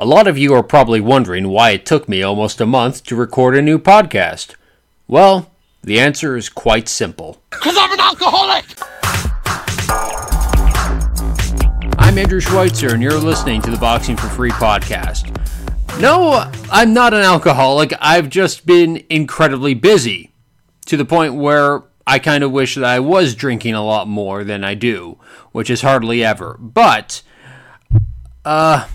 A lot of you are probably wondering why it took me almost a month to record a new podcast. Well, the answer is quite simple. Because I'm an alcoholic! I'm Andrew Schweitzer, and you're listening to the Boxing for Free podcast. No, I'm not an alcoholic. I've just been incredibly busy to the point where I kind of wish that I was drinking a lot more than I do, which is hardly ever. But, uh,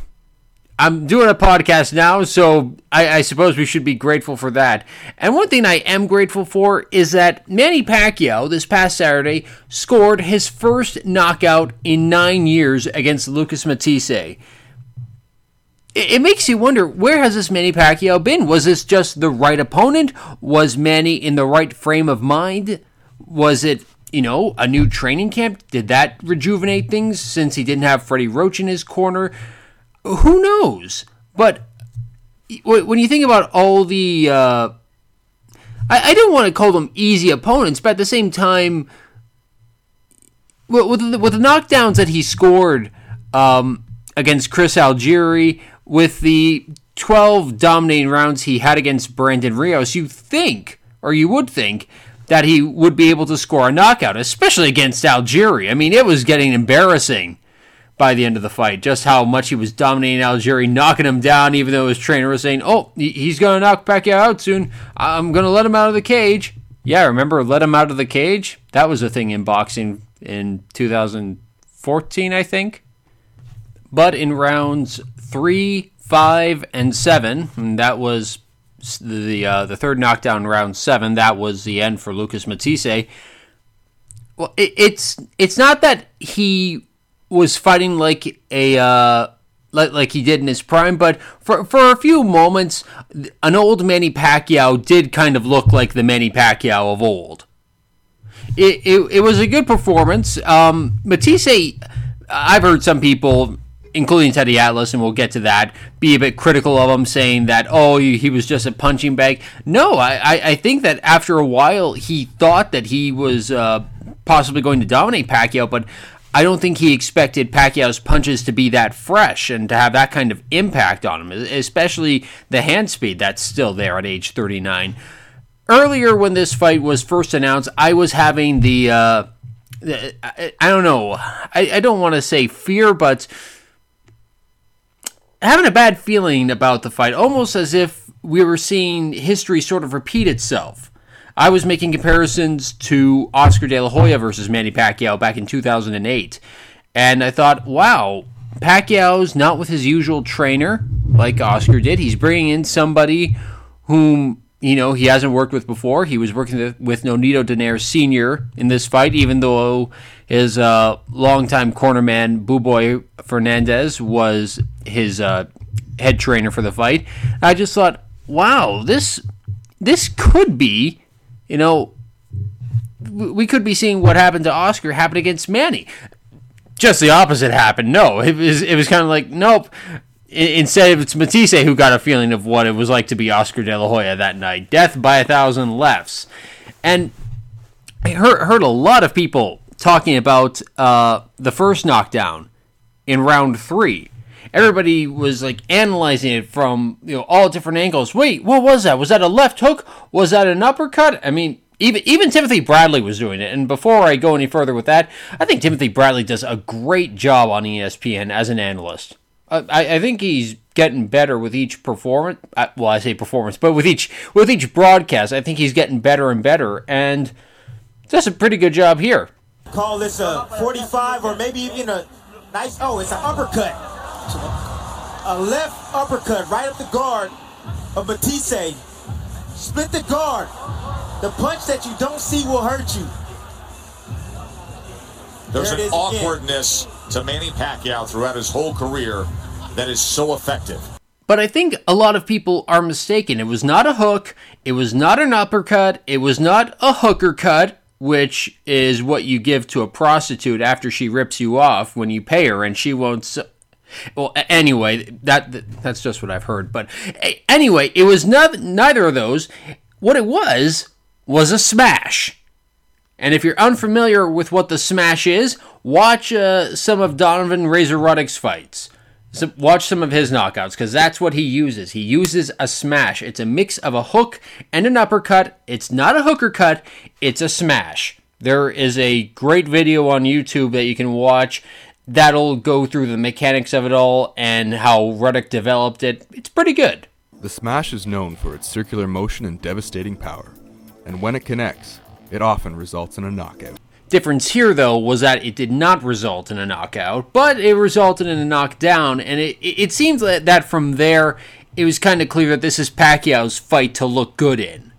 I'm doing a podcast now, so I, I, suppose we should be grateful for that. And one thing I am grateful for is that Manny Pacquiao this past Saturday scored his first knockout in nine years against Lucas Matthysse. It, it makes you wonder where has this Manny Pacquiao been? Was this just the right opponent? Was Manny in the right frame of mind? Was it you know, a new training camp? Did that rejuvenate things since he didn't have Freddie Roach in his corner? Who knows? But when you think about all the, uh, I, I, don't want to call them easy opponents, but at the same time, with the, with the knockdowns that he scored um, against Chris Algieri, with the 12 dominating rounds he had against Brandon Rios, you think, or you would think, that he would be able to score a knockout, especially against Algieri. I mean, it was getting embarrassing by the end of the fight. Just how much he was dominating Algieri, knocking him down, even though his trainer was saying, "Oh, he's gonna knock Pacquiao out soon. I'm gonna let him out of the cage." Yeah, remember let him out of the cage? That was a thing in boxing in 2014, I think. But in rounds three, five, and seven, and that was the uh, the third knockdown, round seven. That was the end for Lucas Matthysse. Well, it, it's it's not that he was fighting like a uh, like, like he did in his prime, but for for a few moments, an old Manny Pacquiao did kind of look like the Manny Pacquiao of old. It, it, it was a good performance. Um, Matthysse, I've heard some people, including Teddy Atlas, and we'll get to that, be a bit critical of him, saying that, oh, he was just a punching bag. No, I, I think that after a while, he thought that he was uh, possibly going to dominate Pacquiao, but I don't think he expected Pacquiao's punches to be that fresh and to have that kind of impact on him, especially the hand speed that's still there at age 39. Earlier, when this fight was first announced, I was having the, uh, I, I, don't know, I, I don't want to say fear, but having a bad feeling about the fight, almost as if we were seeing history sort of repeat itself. I was making comparisons to Oscar De La Hoya versus Manny Pacquiao back in 2008. And I thought, wow, Pacquiao's not with his usual trainer like Oscar did. He's bringing in somebody whom, you know, he hasn't worked with before. He was working with Nonito Donaire Sr. in this fight, even though his uh, longtime cornerman, Buboy Fernandez, was his uh, head trainer for the fight. I just thought, wow, this this could be you know, we could be seeing what happened to Oscar happen against Manny. Just the opposite happened. No, it was it was kind of like nope. Instead, it's Matthysse who got a feeling of what it was like to be Oscar De La Hoya that night. Death by a thousand lefts, and I heard heard a lot of people talking about uh, the first knockdown in round three everybody was like analyzing it from you know all different angles. Wait, what was that? Was that a left hook? Was that an uppercut? I mean, even even Timothy Bradley was doing it. And before I go any further with that, I think Timothy Bradley does a great job on ESPN as an analyst. I, I think he's getting better with each performance. Uh, well, I say performance, but with each with each broadcast, I think he's getting better and better, and does a pretty good job here. Call this a 45 or maybe even a nice. Oh, it's an uppercut. A left uppercut right up the guard of Matthysse. Split the guard. The punch that you don't see will hurt you. There's there an awkwardness again. to Manny Pacquiao throughout his whole career that is so effective. But I think a lot of people are mistaken. It was not a hook. It was not an uppercut. It was not a hooker cut, which is what you give to a prostitute after she rips you off when you pay her and she won't well, anyway, that that's just what I've heard. But anyway, it was not, neither of those. What it was was a smash. And if you're unfamiliar with what the smash is, watch uh, some of Donovan Razor Ruddock's fights. So watch some of his knockouts because that's what he uses. He uses a smash. It's a mix of a hook and an uppercut. It's not a hooker cut, it's a smash. There is a great video on YouTube that you can watch that'll go through the mechanics of it all and how Ruddock developed it. It's pretty good. The smash is known for its circular motion and devastating power, and when it connects, it often results in a knockout. Difference here, though, was that it did not result in a knockout, but it resulted in a knockdown, and it, it, seems that from there, it was kind of clear that this is Pacquiao's fight to look good in.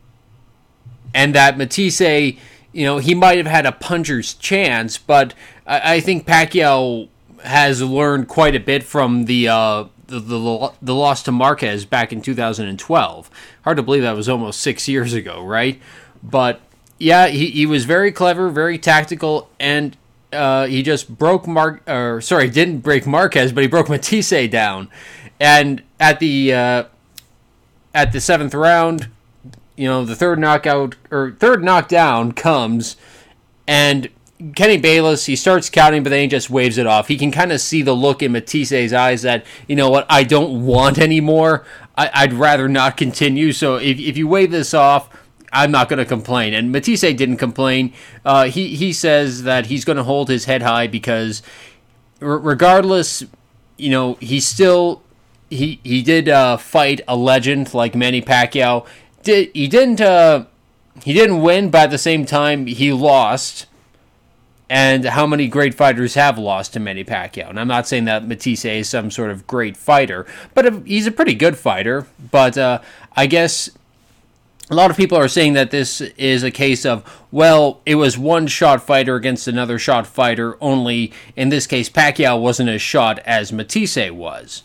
And that Matthysse, you know, he might have had a puncher's chance, but I, I think Pacquiao has learned quite a bit from the, uh, the, the, the loss to Marquez back in 2012. Hard to believe that was almost six years ago, right? But yeah, he, he was very clever, very tactical, and uh, he just broke Mark. Or sorry, didn't break Marquez, but he broke Matthysse down. And at the uh, at the seventh round, you know, the third knockout or third knockdown comes, and Kenny Bayless, he starts counting, but then he just waves it off. He can kind of see the look in Matthysse's eyes that, you know what, I don't want anymore. I, would rather not continue. So if, if you wave this off, I'm not going to complain. And Matthysse didn't complain. Uh, he, he says that he's going to hold his head high because r- regardless, you know, he still, he, he did uh, fight a legend like Manny Pacquiao. Did, he didn't, uh, he didn't win, but at the same time, he lost and how many great fighters have lost to Manny Pacquiao. And I'm not saying that Matthysse is some sort of great fighter, but he's a pretty good fighter. But uh, I guess a lot of people are saying that this is a case of, well, it was one shot fighter against another shot fighter, only in this case, Pacquiao wasn't as shot as Matthysse was.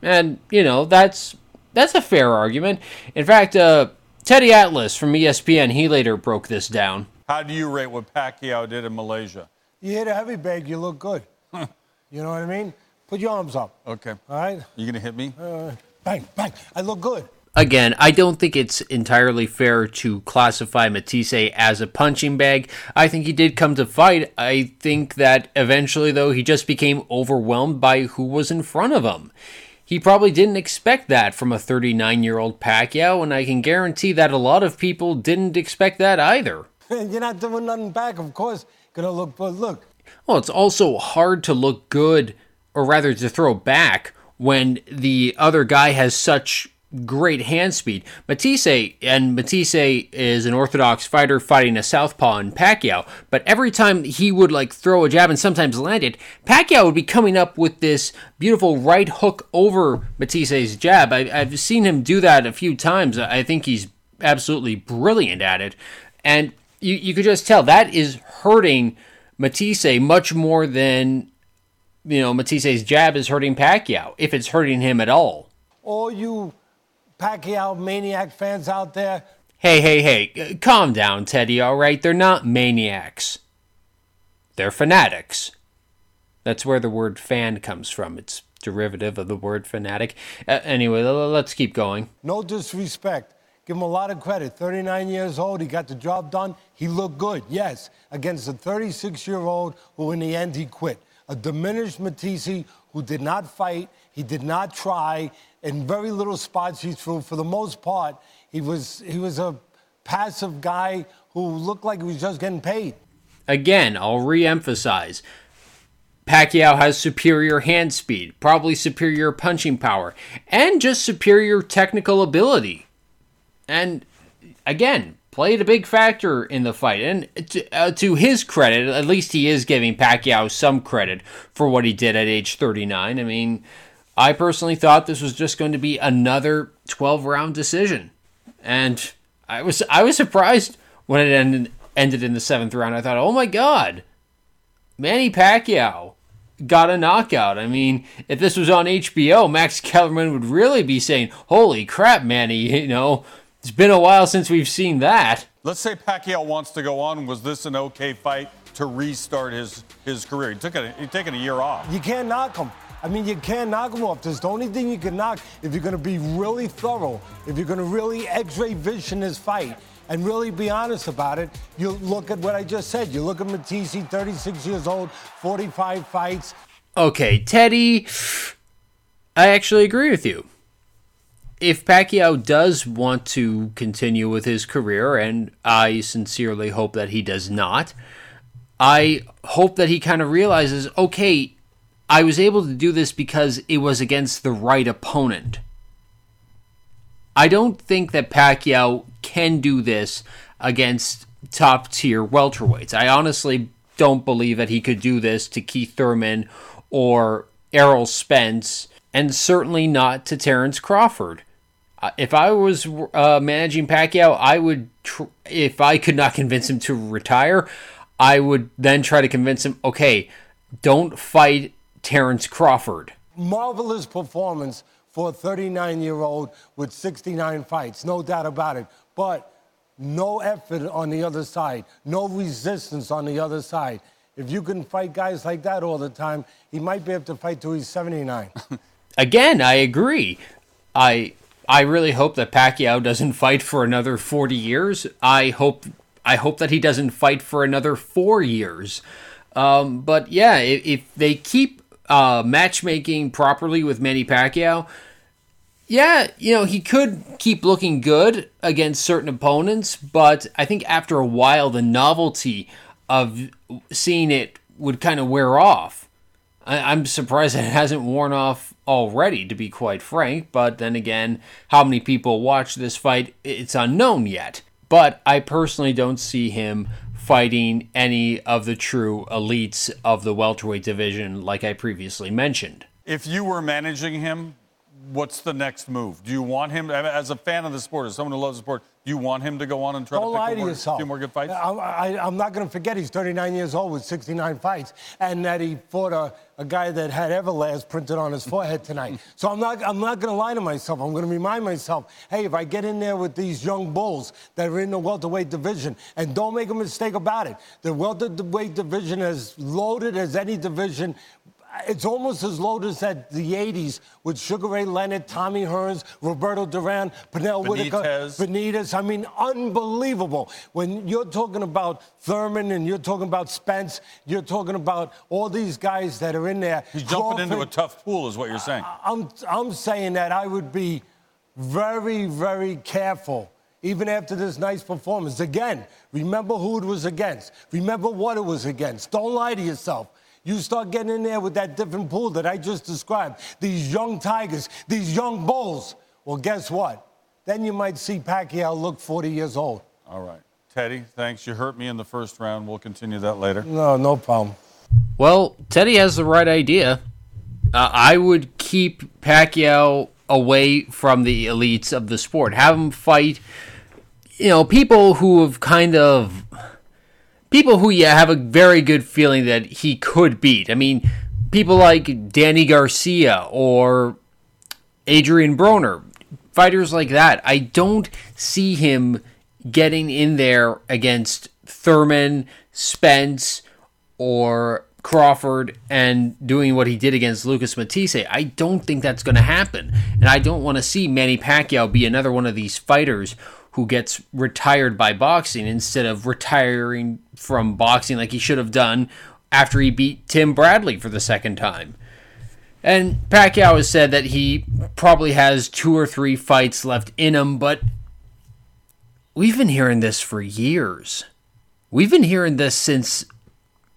And, you know, that's that's a fair argument. In fact, uh, Teddy Atlas from ESPN, he later broke this down. How do you rate what Pacquiao did in Malaysia? You hit a heavy bag, you look good. you know what I mean? Put your arms up. Okay. All right? You gonna hit me? Uh, bang, bang. I look good. Again, I don't think it's entirely fair to classify Matthysse as a punching bag. I think he did come to fight. I think that eventually, though, he just became overwhelmed by who was in front of him. He probably didn't expect that from a 39 year old Pacquiao, and I can guarantee that a lot of people didn't expect that either. You're not doing nothing back, of course. Gonna look good. Look. Well, it's also hard to look good, or rather to throw back, when the other guy has such great hand speed. Matthysse, and Matthysse is an orthodox fighter fighting a southpaw in Pacquiao, but every time he would like throw a jab and sometimes land it, Pacquiao would be coming up with this beautiful right hook over Matthysse's jab. I, have seen him do that a few times. I think he's absolutely brilliant at it. And you, you could just tell that is hurting Matthysse much more than you know Matthysse's jab is hurting Pacquiao, if it's hurting him at all. All you Pacquiao maniac fans out there. Hey, hey, hey, calm down, Teddy, all right? They're not maniacs. They're fanatics. That's where the word fan comes from. It's derivative of the word fanatic. Uh, anyway, let's keep going. No disrespect. Give him a lot of credit. 39 years old, he got the job done. He looked good, yes, against a 36 year old who, in the end, he quit. A diminished Matthysse who did not fight, he did not try. In very little spots he threw. For the most part, he was, he was a passive guy who looked like he was just getting paid. Again, I'll re emphasize Pacquiao has superior hand speed, probably superior punching power, and just superior technical ability and again played a big factor in the fight. And to, uh, to, his credit, at least he is giving Pacquiao some credit for what he did at age 39. I mean, I personally thought this was just going to be another 12 round decision, and I was I was surprised when it ended ended in the seventh round. I thought, oh my god, Manny Pacquiao got a knockout. I mean, if this was on HBO, Max Kellerman would really be saying, "Holy crap, Manny!" You know it's been a while since we've seen that. Let's say Pacquiao wants to go on. Was this an okay fight to restart his, his career? He took a, he taken a year off. You can't knock him. I mean, you can't knock him off. There's the only thing you can knock if you're going to be really thorough, if you're going to really X-ray vision this fight and really be honest about it. You look at what I just said. You look at Matthysse, 36 years old, 45 fights. Okay, Teddy. I actually agree with you. If Pacquiao does want to continue with his career, and I sincerely hope that he does not, I hope that he kind of realizes okay, I was able to do this because it was against the right opponent. I don't think that Pacquiao can do this against top tier welterweights. I honestly don't believe that he could do this to Keith Thurman or Errol Spence, and certainly not to Terrence Crawford. Uh, if I was uh, managing Pacquiao, I would, tr- if I could not convince him to retire, I would then try to convince him, okay, don't fight Terrence Crawford. Marvelous performance for a 39 year old with 69 fights, no doubt about it. But no effort on the other side, no resistance on the other side. If you can fight guys like that all the time, he might be able to fight till he's 79. Again, I agree. I I really hope that Pacquiao doesn't fight for another 40 years. I hope I hope that he doesn't fight for another 4 years. Um, but yeah, if, if they keep uh, matchmaking properly with Manny Pacquiao, yeah, you know, he could keep looking good against certain opponents, but I think after a while, the novelty of seeing it would kind of wear off. I- am surprised it hasn't worn off already, to be quite frank, but then again, how many people watch this fight, it's unknown yet. But I personally don't see him fighting any of the true elites of the welterweight division, like I previously mentioned. If you were managing him, what's the next move? Do you want him, as a fan of the sport, as someone who loves the sport, do you want him to go on and try Don't to lie pick to more, yourself. few more good fights? I, am not going to forget he's 39 years old with 69 fights, and that he fought a, a guy that had Everlast printed on his forehead tonight. so I'm not, I'm not going to lie to myself. I'm going to remind myself, hey, if I get in there with these young bulls that are in the welterweight division, and don't make a mistake about it, the welterweight division is loaded as any division it's almost as loaded as that the 80s with Sugar Ray Leonard, Tommy Hearns, Roberto Duran, Pernell Whitaker, Benitez. I mean, unbelievable. When you're talking about Thurman and you're talking about Spence, you're talking about all these guys that are in there. He's jumping Crawford, into a tough pool, is what you're saying. I'm, I'm saying that I would be very, very careful even after this nice performance. Again, remember who it was against. Remember what it was against. Don't lie to yourself. You start getting in there with that different pool that I just described, these young tigers, these young bulls. Well, guess what? Then you might see Pacquiao look 40 years old. All right. Teddy, thanks. You hurt me in the first round. We'll continue that later. No, no problem. Well, Teddy has the right idea. Uh, I would keep Pacquiao away from the elites of the sport. Have him fight, you know, people who have kind of people who you have a very good feeling that he could beat. I mean, people like Danny Garcia or Adrian Broner, fighters like that. I don't see him getting in there against Thurman, Spence, or Crawford and doing what he did against Lucas Matthysse. I don't think that's going to happen. And I don't want to see Manny Pacquiao be another one of these fighters who gets retired by boxing instead of retiring from boxing like he should have done after he beat Tim Bradley for the second time. And Pacquiao has said that he probably has two or three fights left in him, but we've been hearing this for years. We've been hearing this since,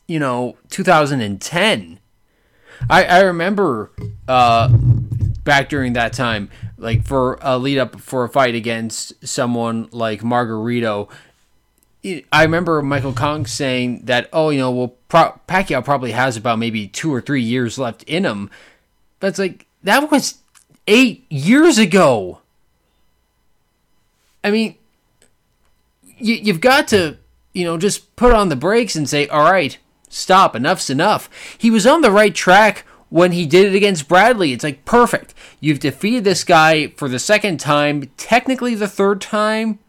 you know, 2010. I, I remember uh, back during that time, like for a lead up for a fight against someone like Margarito. I remember Michael Koncz saying that, oh, you know, well, Pro- Pacquiao probably has about maybe two or three years left in him. It's like, that was eight years ago. I mean, you, you've got to, you know, just put on the brakes and say, all right, stop, enough's enough. He was on the right track when he did it against Bradley. It's like perfect. You've defeated this guy for the second time, technically the third time,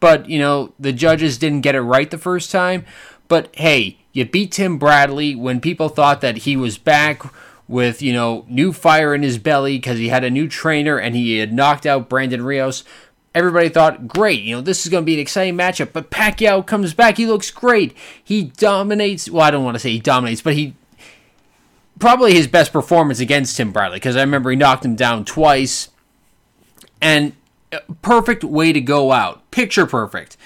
but you know, the judges didn't get it right the first time. But hey, you beat Tim Bradley when people thought that he was back with, you know, new fire in his belly because he had a new trainer and he had knocked out Brandon Rios. Everybody thought, great, you know, this is going to be an exciting matchup. But Pacquiao comes back. He looks great. He dominates. Well, I don't want to say he dominates, but he probably his best performance against Tim Bradley because I remember he knocked him down twice, and uh, perfect way to go out, picture perfect.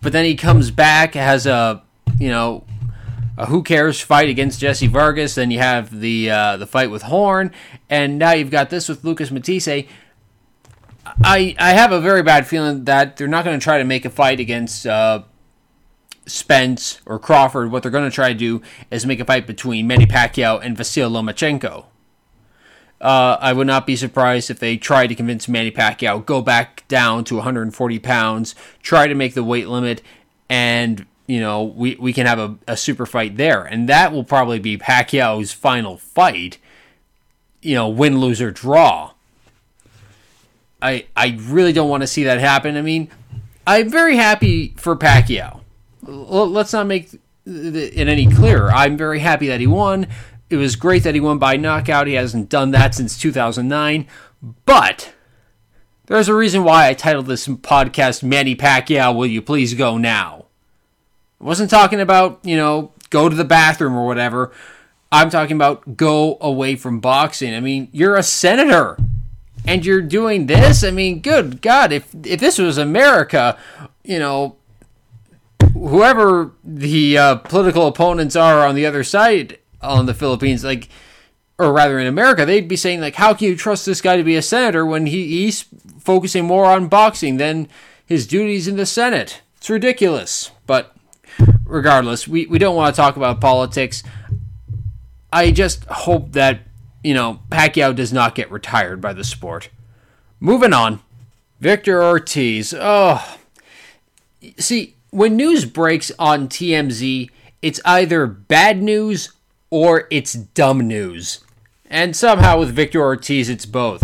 But then he comes back, has a you know a who cares fight against Jesse Vargas. Then you have the uh, the fight with Horn, and now you've got this with Lucas Matthysse. I I have a very bad feeling that they're not going to try to make a fight against uh, Spence or Crawford. What they're going to try to do is make a fight between Manny Pacquiao and Vasil Lomachenko. Uh, I would not be surprised if they try to convince Manny Pacquiao go back down to 140 pounds, try to make the weight limit, and you know we we can have a, a super fight there, and that will probably be Pacquiao's final fight. You know, win, lose or draw. I I really don't want to see that happen. I mean, I'm very happy for Pacquiao. Let's not make it any clearer. I'm very happy that he won. It was great that he won by knockout. He hasn't done that since 2009. But there's a reason why I titled this podcast Manny Pacquiao, Will You Please Go Now? I wasn't talking about, you know, go to the bathroom or whatever. I'm talking about go away from boxing. I mean, you're a senator and you're doing this. I mean, good God, if if this was America, you know, whoever the uh, political opponents are on the other side on the Philippines, like, or rather in America, they'd be saying like, how can you trust this guy to be a senator when he, he's focusing more on boxing than his duties in the Senate? It's ridiculous. But regardless, we, we don't want to talk about politics. I just hope that you know, Pacquiao does not get retired by the sport. Moving on. Victor Ortiz. Oh. See, when news breaks on TMZ, it's either bad news or it's dumb news. And somehow with Victor Ortiz, it's both.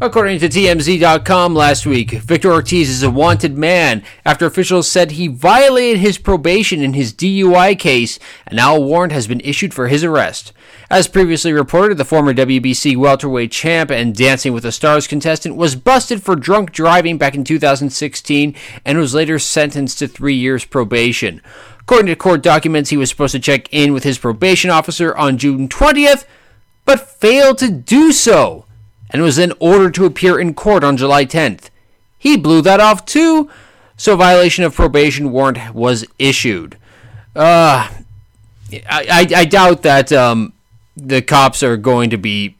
According to TMZ.com last week, Victor Ortiz is a wanted man after officials said he violated his probation in his DUI case, and now a warrant has been issued for his arrest. As previously reported, the former WBC welterweight champ and Dancing with the Stars contestant was busted for drunk driving back in 2016 and was later sentenced to three years probation. According to court documents, he was supposed to check in with his probation officer on June 20th, but failed to do so and was then ordered to appear in court on July 10th. He blew that off too, so violation of probation warrant was issued. Uh, I, I, I doubt that um, the cops are going to be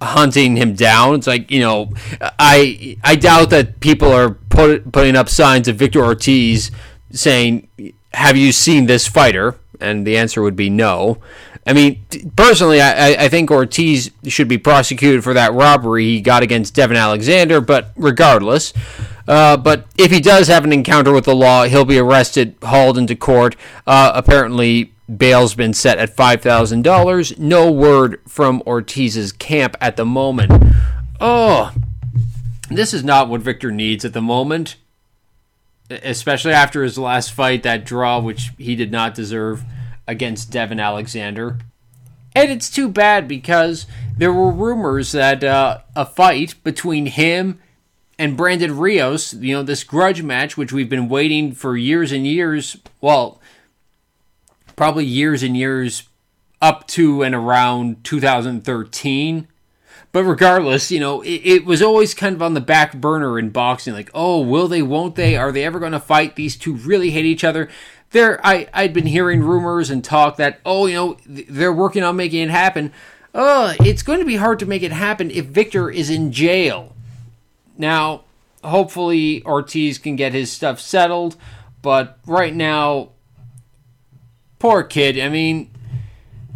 hunting him down. It's like you know, I I doubt that people are put, putting up signs of Victor Ortiz saying, "Have you seen this fighter?" And the answer would be no. I mean, personally, I, I think Ortiz should be prosecuted for that robbery he got against Devon Alexander, but regardless. Uh, but if he does have an encounter with the law, he'll be arrested, hauled into court. Uh, apparently, bail's been set at $5,000. No word from Ortiz's camp at the moment. Oh, this is not what Victor needs at the moment, especially after his last fight, that draw, which he did not deserve against Devon Alexander. And it's too bad because there were rumors that uh, a fight between him and Brandon Rios, you know, this grudge match, which we've been waiting for years and years, well, probably years and years up to and around 2013. But regardless, you know, it, it, was always kind of on the back burner in boxing. Like, oh, will they, won't they? Are they ever going to fight? These two really hate each other there I I'd been hearing rumors and talk that oh you know they're working on making it happen. Uh, it's going to be hard to make it happen if Victor is in jail. Now, hopefully Ortiz can get his stuff settled, but right now, poor kid. I mean,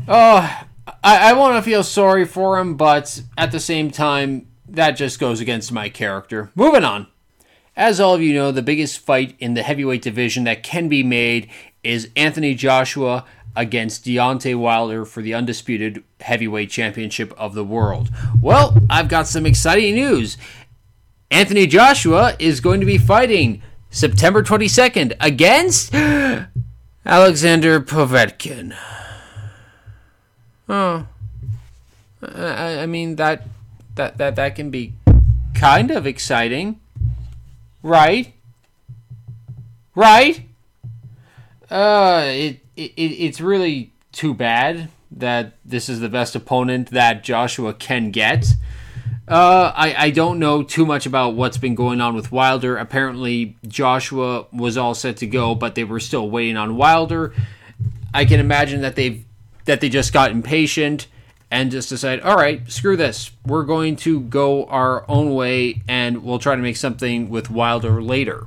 oh, I, I want to feel sorry for him, but at the same time, that just goes against my character. Moving on. As all of you know, the biggest fight in the heavyweight division that can be made is Anthony Joshua against Deontay Wilder for the undisputed heavyweight championship of the world. Well, I've got some exciting news. Anthony Joshua is going to be fighting September 22nd against Alexander Povetkin. Oh. I, I mean that that that that can be kind of exciting. Right? Right? Uh, it, it it's really too bad that this is the best opponent that Joshua can get. Uh, I, I don't know too much about what's been going on with Wilder. Apparently, Joshua was all set to go, but they were still waiting on Wilder. I can imagine that they've that they just got impatient and just decided, all right, screw this. We're going to go our own way, and we'll try to make something with Wilder later.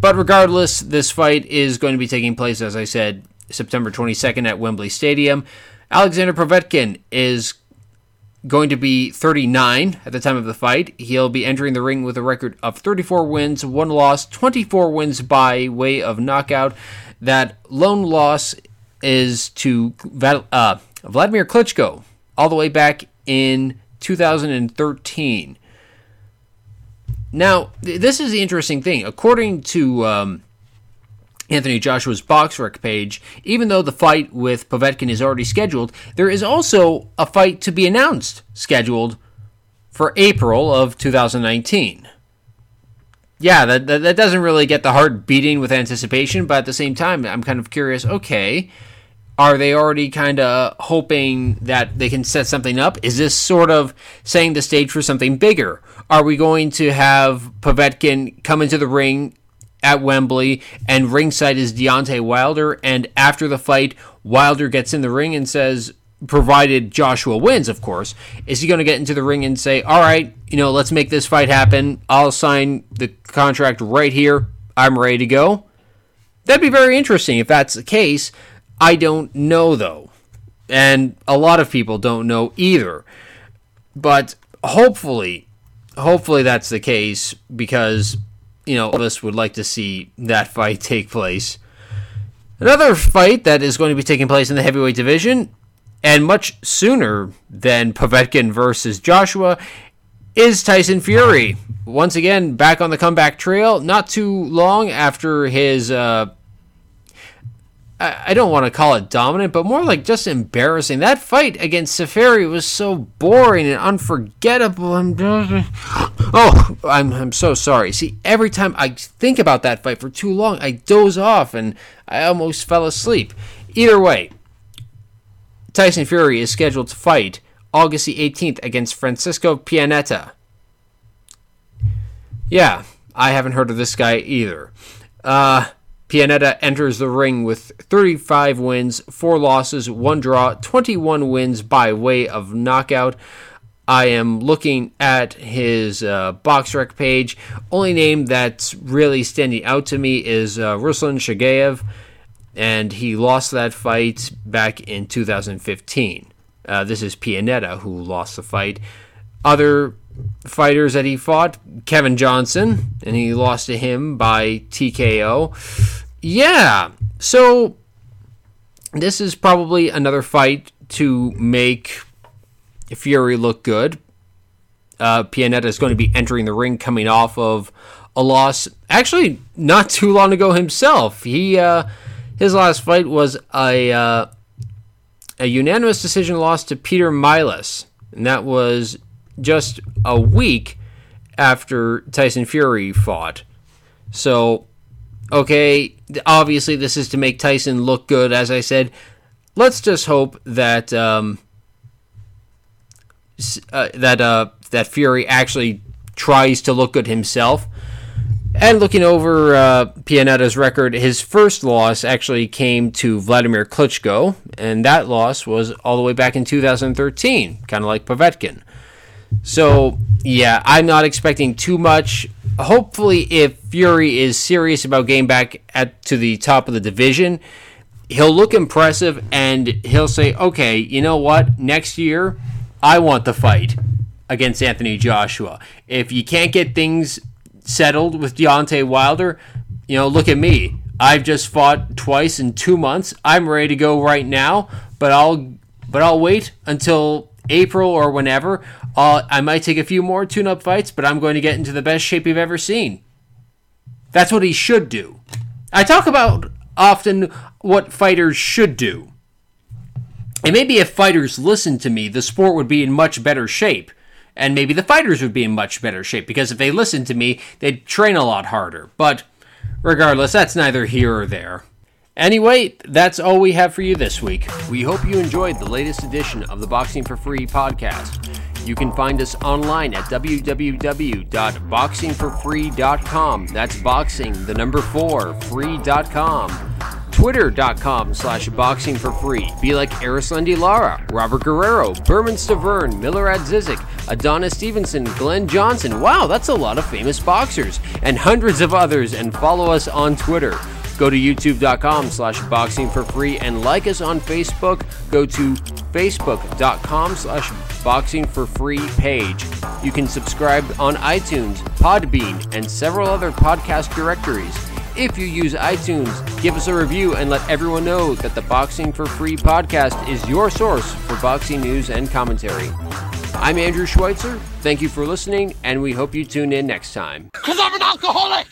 But regardless, this fight is going to be taking place, as I said, September 22nd at Wembley Stadium. Alexander Povetkin is going to be 39 at the time of the fight. He'll be entering the ring with a record of 34 wins, one loss, 24 wins by way of knockout. That lone loss is to uh, Vladimir Klitschko all the way back in 2013. Now, this is the interesting thing. According to um, Anthony Joshua's BoxRec page, even though the fight with Povetkin is already scheduled, there is also a fight to be announced scheduled for April of 2019. Yeah, that, that, that doesn't really get the heart beating with anticipation, but at the same time, I'm kind of curious okay, are they already kind of hoping that they can set something up? Is this sort of setting the stage for something bigger? Are we going to have Povetkin come into the ring at Wembley and ringside is Deontay Wilder? And after the fight, Wilder gets in the ring and says, provided Joshua wins, of course, is he going to get into the ring and say, all right, you know, let's make this fight happen. I'll sign the contract right here. I'm ready to go. That'd be very interesting if that's the case. I don't know though. And a lot of people don't know either. But hopefully, hopefully that's the case because, you know, all of us would like to see that fight take place. Another fight that is going to be taking place in the heavyweight division, and much sooner than Povetkin versus Joshua, is Tyson Fury. Once again, back on the comeback trail, not too long after his uh, I don't want to call it dominant, but more like just embarrassing. That fight against Seferi was so boring and unforgettable. I'm oh, I'm I'm so sorry. See, every time I think about that fight for too long, I doze off and I almost fell asleep. Either way, Tyson Fury is scheduled to fight August the 18th against Francisco Pianeta. Yeah, I haven't heard of this guy either. Uh, Pianeta enters the ring with 35 wins, 4 losses, 1 draw, 21 wins by way of knockout. I am looking at his uh, BoxRec page. Only name that's really standing out to me is uh, Ruslan Chagaev, and he lost that fight back in 2015. Uh, this is Pianeta who lost the fight. Other fighters that he fought Kevin Johnson, and he lost to him by TKO. Yeah, so this is probably another fight to make Fury look good. Uh, Pianeta is going to be entering the ring coming off of a loss, actually not too long ago himself. He uh, his last fight was a uh, a unanimous decision loss to Peter Milas, and that was just a week after Tyson Fury fought. So, okay, obviously this is to make Tyson look good. As I said, let's just hope that um, uh, that uh, that Fury actually tries to look good himself. And looking over uh, Pianeta's record, his first loss actually came to Vladimir Klitschko, and that loss was all the way back in 2013, kind of like Povetkin. So, yeah, I'm not expecting too much. Hopefully, if Fury is serious about getting back at to the top of the division, he'll look impressive and he'll say, "Okay, you know what? Next year, I want the fight against Anthony Joshua. If you can't get things settled with Deontay Wilder, you know, look at me. I've just fought twice in two months. I'm ready to go right now, but I'll but I'll wait until April or whenever. Uh, I might take a few more tune up fights, but I'm going to get into the best shape you've ever seen. That's what he should do. I talk about often what fighters should do. And maybe if fighters listened to me, the sport would be in much better shape. And maybe the fighters would be in much better shape because if they listened to me, they'd train a lot harder. But regardless, that's neither here or there. Anyway, that's all we have for you this week. We hope you enjoyed the latest edition of the Boxing for Free podcast. You can find us online at www.boxingforfree.com. That's boxing, the number four, free.com. Twitter.com slash boxing for free. Be like Erislandy Lara, Robert Guerrero, Bermane Stiverne, Milorad Zizik, Adonis Stevenson, Glenn Johnson. Wow, that's a lot of famous boxers. And hundreds of others. And follow us on Twitter. Go to youtube.com slash boxing for free and like us on Facebook. Go to facebook.com slash boxing for free page. You can subscribe on iTunes, Podbean, and several other podcast directories. If you use iTunes, give us a review and let everyone know that the Boxing for Free podcast is your source for boxing news and commentary. I'm Andrew Schweitzer. Thank you for listening, and we hope you tune in next time. Because I'm an alcoholic!